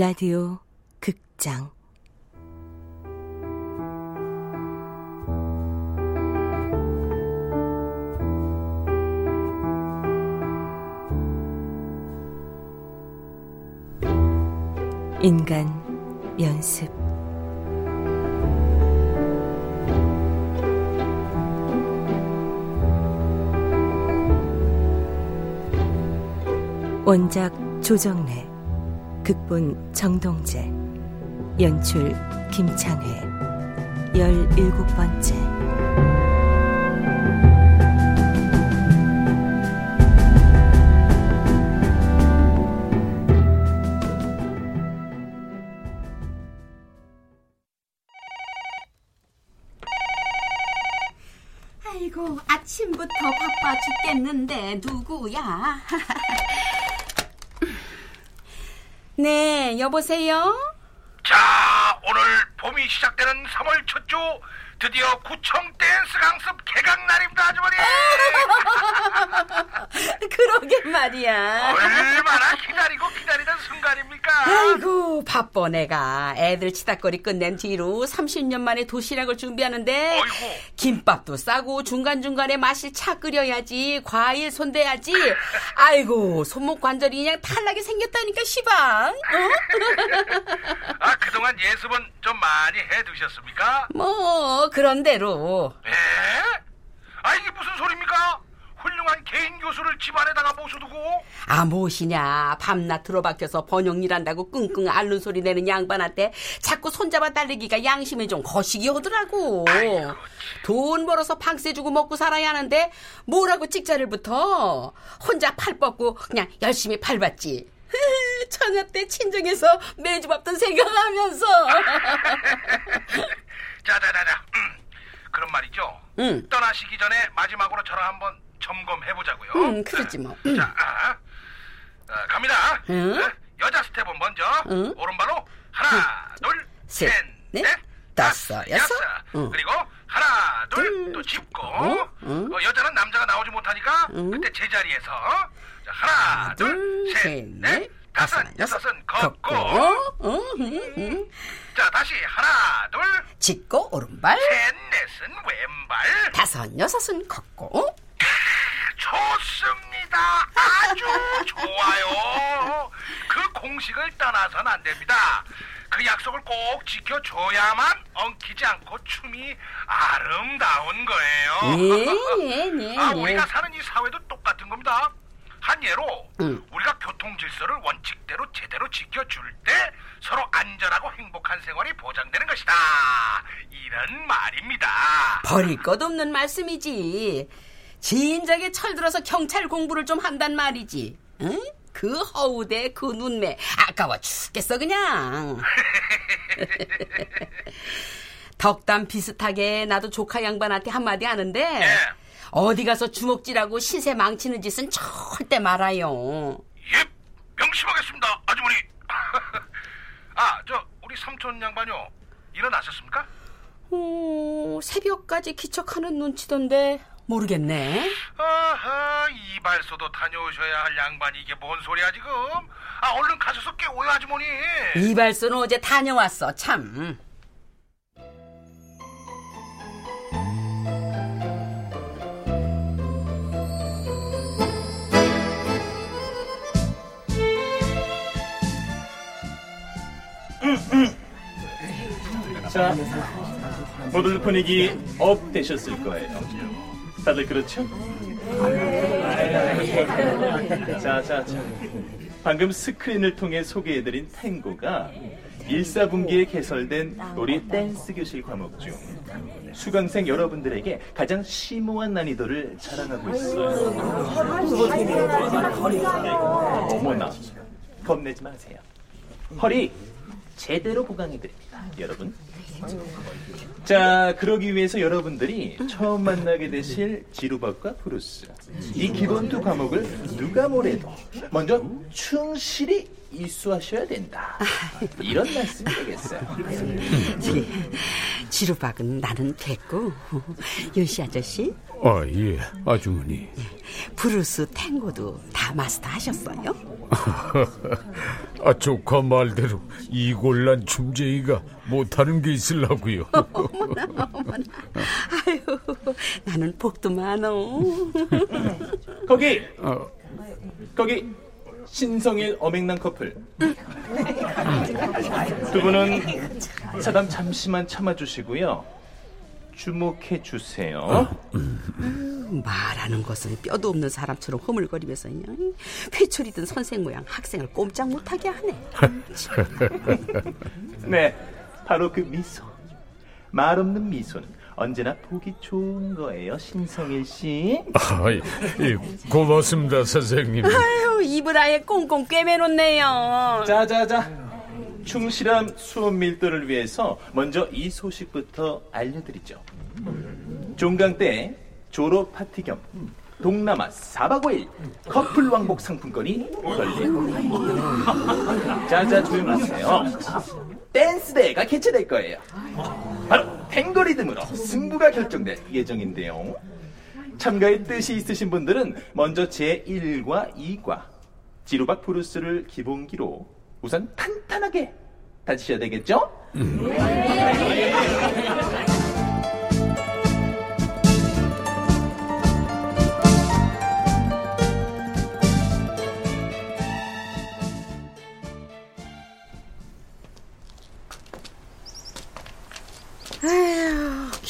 라디오 극장. 인간 연습. 원작 조정래 극본 정동재 연출 김창회 열일곱 번째 아침부터 바빠 죽겠는데 누구야? 네 여보세요? 자, 오늘 봄이 시작되는 3월 첫 주 드디어 구청 댄스 강습 개강 날입니다, 아주머니. 그러게 말이야. 얼마나 기다리고 기다리던 순간입니까? 아이고 바빠 내가 애들 치다거리 끝낸 뒤로 30년 만에 도시락을 준비하는데 어이구. 김밥도 싸고 중간중간에 마실 차 끓여야지 과일 손대야지 아이고 손목 관절이 그냥 탈나게 생겼다니까 시방 어? 아, 그동안 예습은 좀 많이 해두셨습니까? 뭐 그런 대로. 예? 아, 이게 무슨 소리입니까? 훌륭한 개인 교수를 집안에다가 모셔두고? 아 무엇이냐? 밤낮 들어박혀서 번영일 한다고 끙끙 앓는 소리 내는 양반한테 자꾸 손잡아 달리기가 양심에 좀 거시기 하더라고. 아이고, 돈 벌어서 방세 주고 먹고 살아야 하는데 뭐라고 찍자를 붙어? 혼자 팔 뻗고 그냥 열심히 팔 받지 처녀 때 친정에서 매주 밥던 생각하면서 자자자자. 음, 그런 말이죠. 응. 떠나시기 전에 마지막으로 저랑 한번 점검해 보자고요. 응 그러지 뭐 응. 자, 아, 아, 갑니다. 응? 네, 여자 스텝은 먼저 응? 오른발로 하나, 둘, 셋, 셋, 넷, 넷, 다섯, 여섯. 응. 그리고 하나, 둘, 둘, 또 짚고. 응? 어, 여자는 남자가 나오지 못하니까 응. 그때 제자리에서 자, 하나, 둘, 셋, 넷, 다섯, 여섯은 걷고. 응, 응, 응. 자, 다시 하나, 둘, 짚고 오른발 셋, 넷은 왼발. 다섯 여섯은 걷고 좋습니다. 아주 좋아요. 그 공식을 떠나선 안 됩니다. 그 약속을 꼭 지켜줘야만 엉키지 않고 춤이 아름다운 거예요. 네, 네, 아, 네. 우리가 사는 이 사회도 똑같은 겁니다. 한 예로 응. 교통 질서를 원칙대로 제대로 지켜줄 때 서로 안전하고 행복한 생활이 보장되는 것이다. 이런 말입니다. 버릴 것 없는 말씀이지. 진작에 철들어서 경찰 공부를 좀 한단 말이지. 응? 그 허우대 그 눈매 아까워 죽겠어 그냥. 덕담 비슷하게 나도 조카 양반한테 한마디 하는데 예. 어디 가서 주먹질하고 신세 망치는 짓은 절대 말아요. 예, 명심하겠습니다, 아주머니. 아, 저 우리 삼촌 양반요. 일어나셨습니까? 어, 새벽까지 기척하는 눈치던데 모르겠네. 아하, 이발소도 다녀오셔야 할 양반이 이게 뭔 소리야 지금? 아, 얼른 가셔서 깨워요, 아주머니. 이발소는 어제 다녀왔어 참. 자, 모두 분위기 up 되셨을 거예요. 다들 그렇죠? 자, 자, 자. 방금 스크린을 통해 소개해드린 탱고가 일사분기에 개설된 우리 댄스 교실 과목 중 수강생 여러분들에게 가장 심오한 난이도를 자랑하고 있어요. 어머나, 겁내지 마세요. 허리 제대로 보강해드립니다, 여러분. 자, 그러기 위해서 여러분들이 처음 만나게 되실 지루박과 브루스. 이 기본 두 과목을 누가 뭐래도 먼저 충실히 이수하셔야 된다. 이런 말씀이 되겠어요. 지루박은 나는 됐고 윤씨 아저씨 아, 예, 아주머니. 블루스 탱고도 다 마스터 하셨어요? 아, 조카 말대로 이골난 춤쟁이가 못하는 게 있을라고요. 어머나, 어머나. 아유, 나는 복도 많어. 거기 거기 신성일 엄앵란 커플. 두 분은 사담 잠시만 참아주시고요. 주목해 주세요. 말하는 것은 뼈도 없는 사람처럼 허물거리면서 그냥 회초리든 선생 모양 학생을 꼼짝 못하게 하네. 네 바로 그 미소. 말 없는 미소는 언제나 보기 좋은 거예요 신성일 씨. 아, 예, 고맙습니다, 선생님. 아유, 입을 아예 꽁꽁 꿰매놓네요. 자 자 자. 충실한 수업 밀도를 위해서 먼저 이 소식부터 알려드리죠. 종강 때 졸업 파티 겸 동남아 4박 5일 커플 왕복 상품권이 걸린 자자 조용하세요. 댄스 대회가 개최될 거예요. 바로 탱고 리듬으로 승부가 결정될 예정인데요 참가의 뜻이 있으신 분들은 먼저 제1과 2과 지루박 브루스를 기본기로 우선 탄탄하게 다지셔야 되겠죠?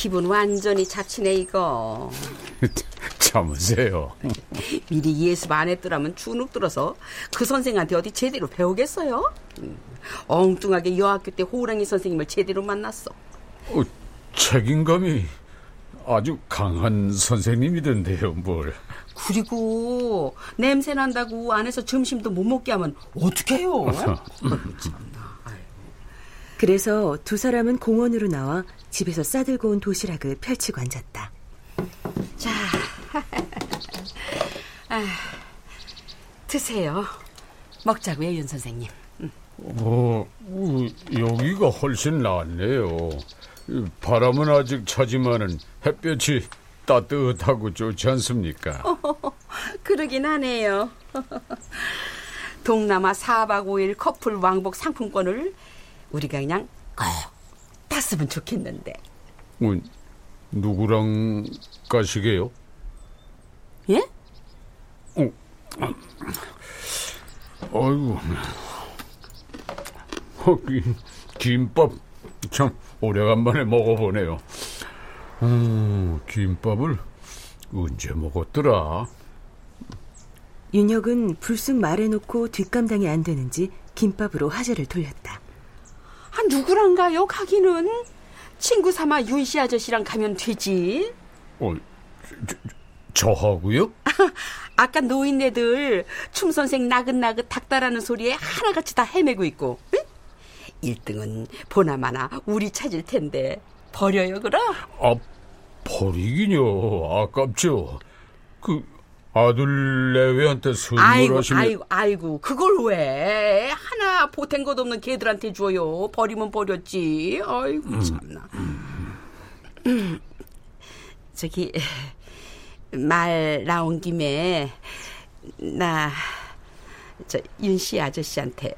기분 완전히 잡치네 이거. 참으세요. 미리 예습 안 했더라면 주눅 들어서 그 선생한테 어디 제대로 배우겠어요? 음, 엉뚱하게 여학교 때 호랑이 선생님을 제대로 만났어. 어, 책임감이 아주 강한 선생님이던데요, 뭘. 그리고 냄새 난다고 안에서 점심도 못 먹게 하면 어떡해요? 그래서 두 사람은 공원으로 나와 집에서 싸들고 온 도시락을 펼치고 앉았다. 자, 아, 드세요. 먹자고요, 윤 선생님. 어, 어, 여기가 훨씬 낫네요. 이 바람은 아직 차지만은 햇볕이 따뜻하고 좋지 않습니까? 그러긴 하네요. 동남아 4박 5일 커플 왕복 상품권을 우리가 그냥 꼭 땄으면 좋겠는데. 어, 누구랑 가시게요? 예? 어, 아, 아이고. 어, 이 김밥 참 오래간만에 먹어보네요. 음, 김밥을 언제 먹었더라? 윤혁은 불쑥 말해놓고 뒷감당이 안 되는지 김밥으로 화제를 돌렸다. 아, 누구랑 가요, 가기는? 친구 삼아 윤씨 아저씨랑 가면 되지. 어, 저, 저, 저하고요? 아 까 노인네들 춤 선생 나긋나긋 닥다라는 소리에 하나같이 다 헤매고 있고. 응? 1등은 보나마나 우리 찾을 텐데. 버려요, 그럼? 아, 버리긴요. 아깝죠. 그 아들 내외한테 아이고, 선물하시면 아이고, 아이고, 그걸 왜 하나 보탠 것 없는 개들한테 줘요? 버리면 버렸지. 아이고 참나. 음, 저기 말 나온 김에 나 저 윤씨 아저씨한테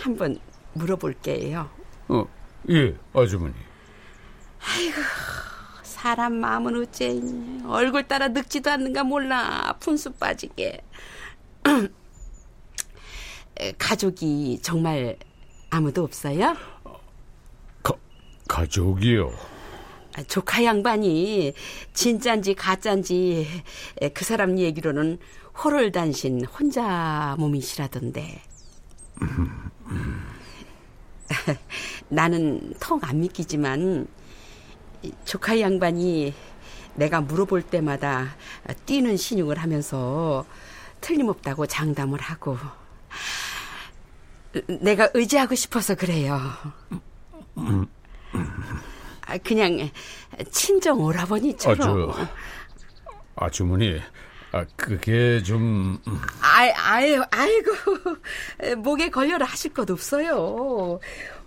한번 물어볼게요. 어, 예, 아주머니. 사람 마음은 어째 얼굴 따라 늙지도 않는가 몰라 푼수 빠지게 에, 가족이 정말 아무도 없어요? 가, 가족이요. 아, 조카 양반이 진짠지 가짠지 에, 그 사람 얘기로는 호롤단신 혼자 몸이시라던데 나는 통안 믿기지만 이 조카 양반이 내가 물어볼 때마다 뛰는 신용을 하면서 틀림없다고 장담을 하고 내가 의지하고 싶어서 그래요. 아, 그냥 친정 오라버니처럼. 아, 저, 아주머니, 아, 그게 좀 아이, 아이, 아이고, 목에 걸려라 하실 것 없어요.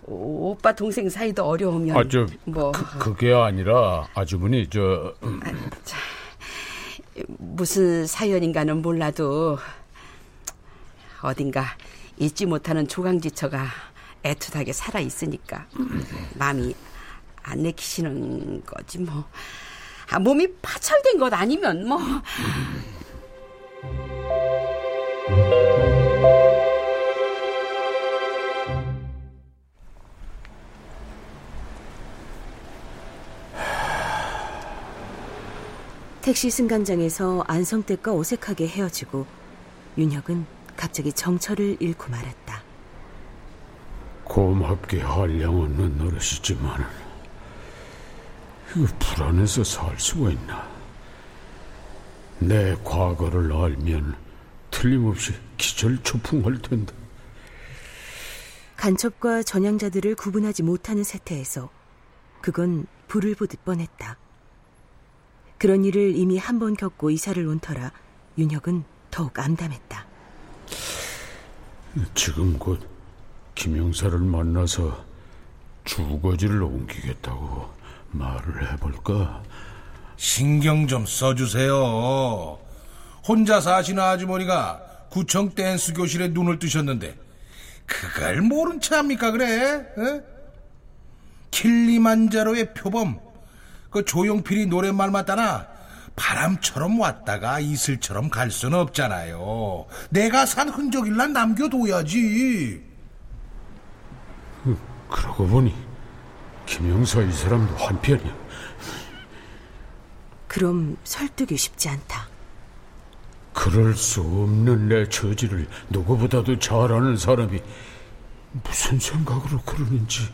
오, 오빠 동생 사이도 어려우면 아, 저 뭐 그, 그게 아니라 아주머니 저 음, 무슨 사연인가는 몰라도 어딘가 잊지 못하는 조강지처가 애틋하게 살아 있으니까 마음이 안 내키시는 거지 뭐. 아, 몸이 파찰된 것 아니면 뭐. 택시 승강장에서 안성댁과 어색하게 헤어지고 윤혁은 갑자기 정처를 잃고 말았다. 고맙게 한량 없는 노릇이지만 이거 불안해서 살 수가 있나? 내 과거를 알면 틀림없이 기절초풍할 텐데. 간첩과 전향자들을 구분하지 못하는 세태에서 그건 불을 보듯 뻔했다. 그런 일을 이미 한 번 겪고 이사를 온 터라 윤혁은 더욱 암담했다. 지금 곧 김영사를 만나서 주거지를 옮기겠다고 말을 해볼까? 신경 좀 써주세요. 혼자 사시는 아주머니가 구청 댄스 교실에 눈을 뜨셨는데 그걸 모른 체 합니까 그래? 에? 킬리만자로의 표범 그 조용필이 노랫말 맞다나 바람처럼 왔다가 이슬처럼 갈 수는 없잖아요. 내가 산 흔적일란 남겨둬야지. 그러고 보니 김영사 이 사람도 한편이야. 그럼 설득이 쉽지 않다. 그럴 수 없는 내 처지를 누구보다도 잘 아는 사람이 무슨 생각으로 그러는지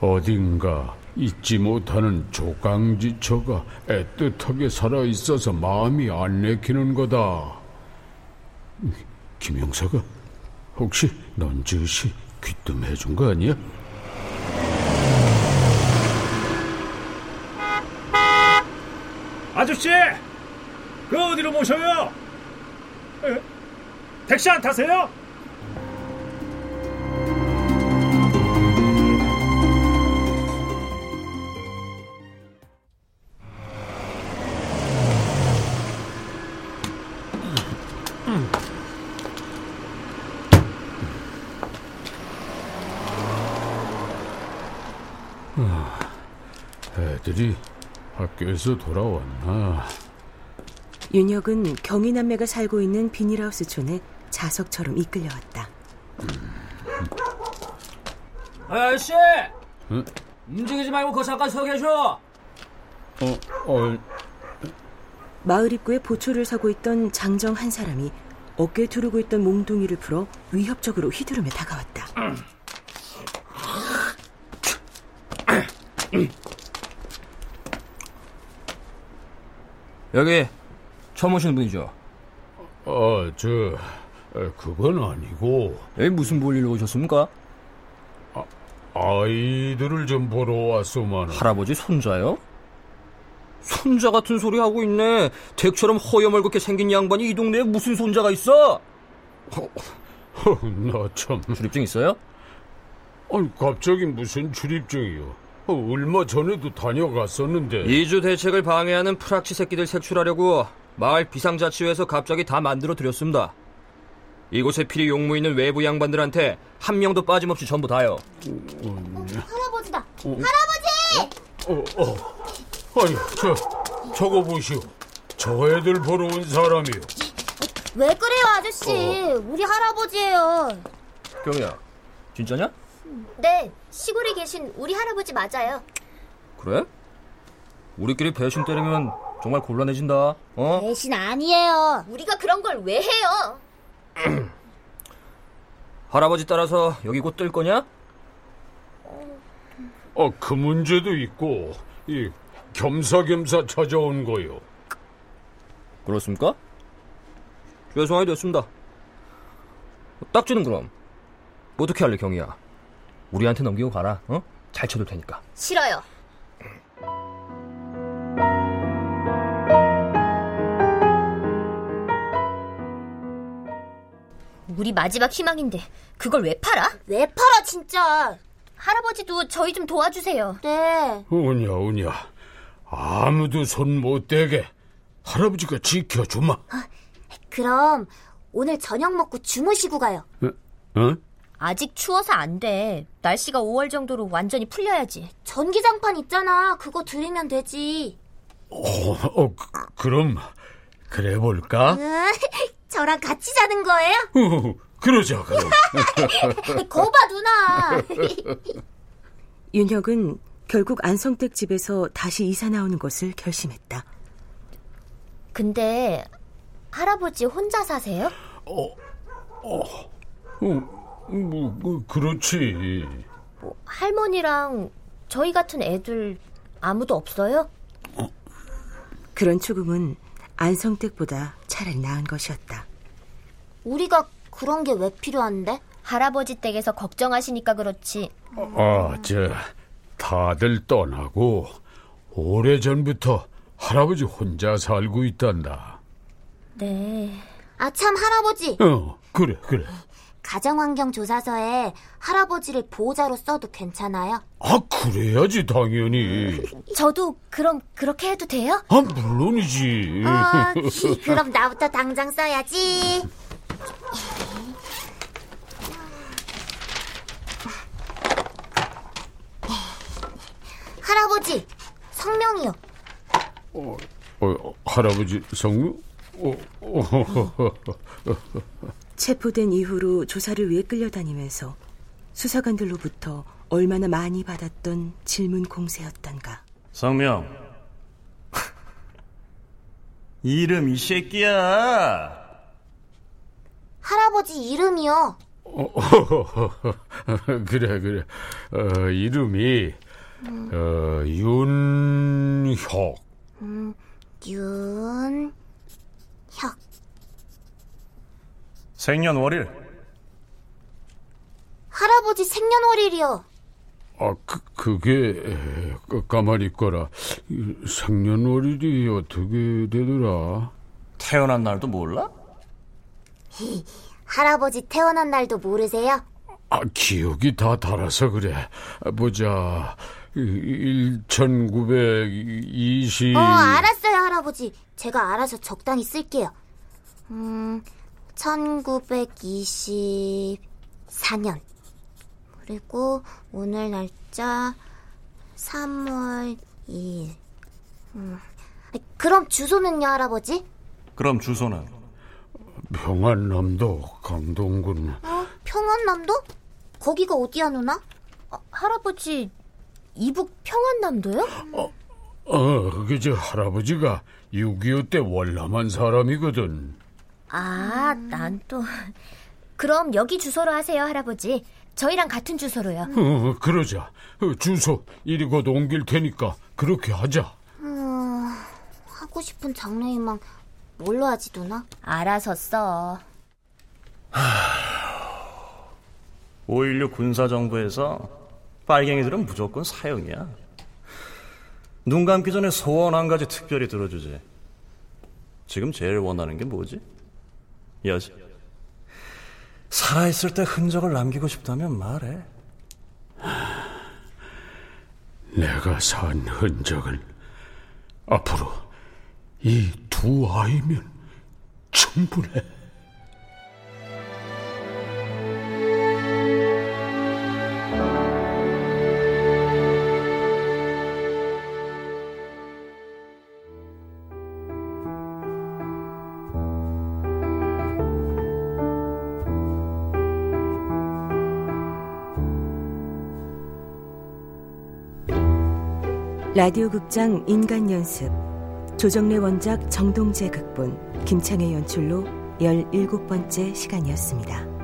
어딘가 잊지 못하는 조강지처가 애틋하게 살아있어서 마음이 안 내키는 거다. 김영사가 혹시 넌지시 귀뜸해준 거 아니야? 아저씨! 그 어디로 모셔요? 에? 택시 안 타세요? 애들이 학교에서 돌아왔나? 윤혁은 경희 남매가 살고 있는 비닐하우스촌에 자석처럼 이끌려왔다. 아저씨! 응? 움직이지 말고 거 잠깐 서 계셔! 어, 어, 마을 입구에 보초를 서고 있던 장정 한 사람이 어깨에 두르고 있던 몽둥이를 풀어 위협적으로 휘두르며 다가왔다. 여기 처음 오시는 분이죠? 아, 저, 에, 그건 아니고 여기 무슨 볼일로 오셨습니까? 아이들을 좀 보러 왔소만. 할아버지 손자요? 손자 같은 소리 하고 있네. 댁처럼 허여멀겋게 생긴 양반이 이 동네에 무슨 손자가 있어? 나 참. 출입증 있어요? 아니, 갑자기 무슨 출입증이요? 어, 얼마 전에도 다녀갔었는데. 이주 대책을 방해하는 프락치 새끼들 색출하려고 마을 비상자치회에서 갑자기 다 만들어 드렸습니다. 이곳에 필히 용무 있는 외부 양반들한테 한 명도 빠짐없이 전부 다요. 할아버지다. 어, 어. 아니, 저, 저거 보시오. 저 애들 보러 온 사람이요. 왜 그래요, 아저씨? 우리 할아버지예요. 경이야, 진짜냐? 네, 시골에 계신 우리 할아버지 맞아요. 그래? 우리끼리 배신 때리면 정말 곤란해진다. 어? 대신 아니에요. 우리가 그런 걸 왜 해요? 할아버지 따라서 여기 곧 뜰 거냐? 아, 그 문제도 있고, 이, 겸사겸사 찾아온 거요. 그렇습니까? 죄송하게 됐습니다. 딱지는 그럼 어떻게 할래 경이야? 우리한테 넘기고 가라. 어? 잘 쳐줄 테니까. 싫어요. 우리 마지막 희망인데 그걸 왜 팔아? 왜 팔아 진짜? 할아버지도 저희 좀 도와주세요. 네. 오냐 오냐 아무도 손 못 대게 할아버지가 지켜주마. 아, 그럼 오늘 저녁 먹고 주무시고 가요. 어? 어? 아직 추워서 안 돼. 날씨가 5월 정도로 완전히 풀려야지. 전기장판 있잖아. 그거 들이면 되지. 어, 어 그, 그럼 그래 볼까? 으, 저랑 같이 자는 거예요? 어, 그러자, 그럼. 거봐 누나. 윤혁은 결국 안성댁 집에서 다시 이사 나오는 것을 결심했다. 근데 할아버지 혼자 사세요? 어, 어, 어, 뭐, 뭐 그렇지. 뭐, 할머니랑 저희 같은 애들 아무도 없어요? 그런 죽음은 안성댁보다 차라리 나은 것이었다. 우리가 그런 게 왜 필요한데? 할아버지 댁에서 걱정하시니까 그렇지. 아, 저 다들 떠나고 오래전부터 할아버지 혼자 살고 있단다. 네. 아, 참, 할아버지. 어, 그래, 그래. 가정환경조사서에 할아버지를 보호자로 써도 괜찮아요? 아, 그래야지, 당연히. 저도 그럼 그렇게 해도 돼요? 아, 물론이지. 어, 그럼 나부터 당장 써야지. 할아버지, 성명이요. 어, 어, 할아버지 성우? 어, 어, 체포된 이후로 조사를 위해 끌려다니면서 수사관들로부터 얼마나 많이 받았던 질문 공세였던가. 성명. 이름 이 새끼야. 할아버지 이름이요. 그래, 그래. 어, 이름이 음. 어, 윤혁. 음, 윤, 혁. 생년월일. 할아버지 생년월일이요. 아, 그, 그게 그, 가만히 있거라. 이 생년월일이 어떻게 되더라? 태어난 날도 몰라? 할아버지 태어난 날도 모르세요? 아, 기억이 다 달아서 그래. 아, 보자. 1920. 어, 알았어요, 할아버지. 제가 알아서 적당히 쓸게요. 음, 1924년. 그리고 오늘 날짜 3월 2일. 음. 그럼 주소는요, 할아버지? 그럼 주소는? 평안남도 강동군. 어, 평안남도? 거기가 어디야, 누나? 어, 할아버지 이북 평안남도요? 어, 어 그게 저 할아버지가 6.25 때 월남한 사람이거든. 아, 난 또. 그럼 여기 주소로 하세요, 할아버지. 저희랑 같은 주소로요. 어, 그러자. 어, 주소 이리 곧 옮길 테니까 그렇게 하자. 음, 하고 싶은 장래 희망 뭘로 하지, 누나? 알아서 써. 5.16 군사정부에서 빨갱이들은 무조건 사형이야. 눈 감기 전에 소원 한 가지 특별히 들어주지. 지금 제일 원하는 게 뭐지? 여지. 살아있을 때 흔적을 남기고 싶다면 말해. 내가 산 흔적을 앞으로 이 두 아이면 충분해. 라디오 극장 인간 연습 조정래 원작 정동재 극본 김창의 연출로 17번째 시간이었습니다.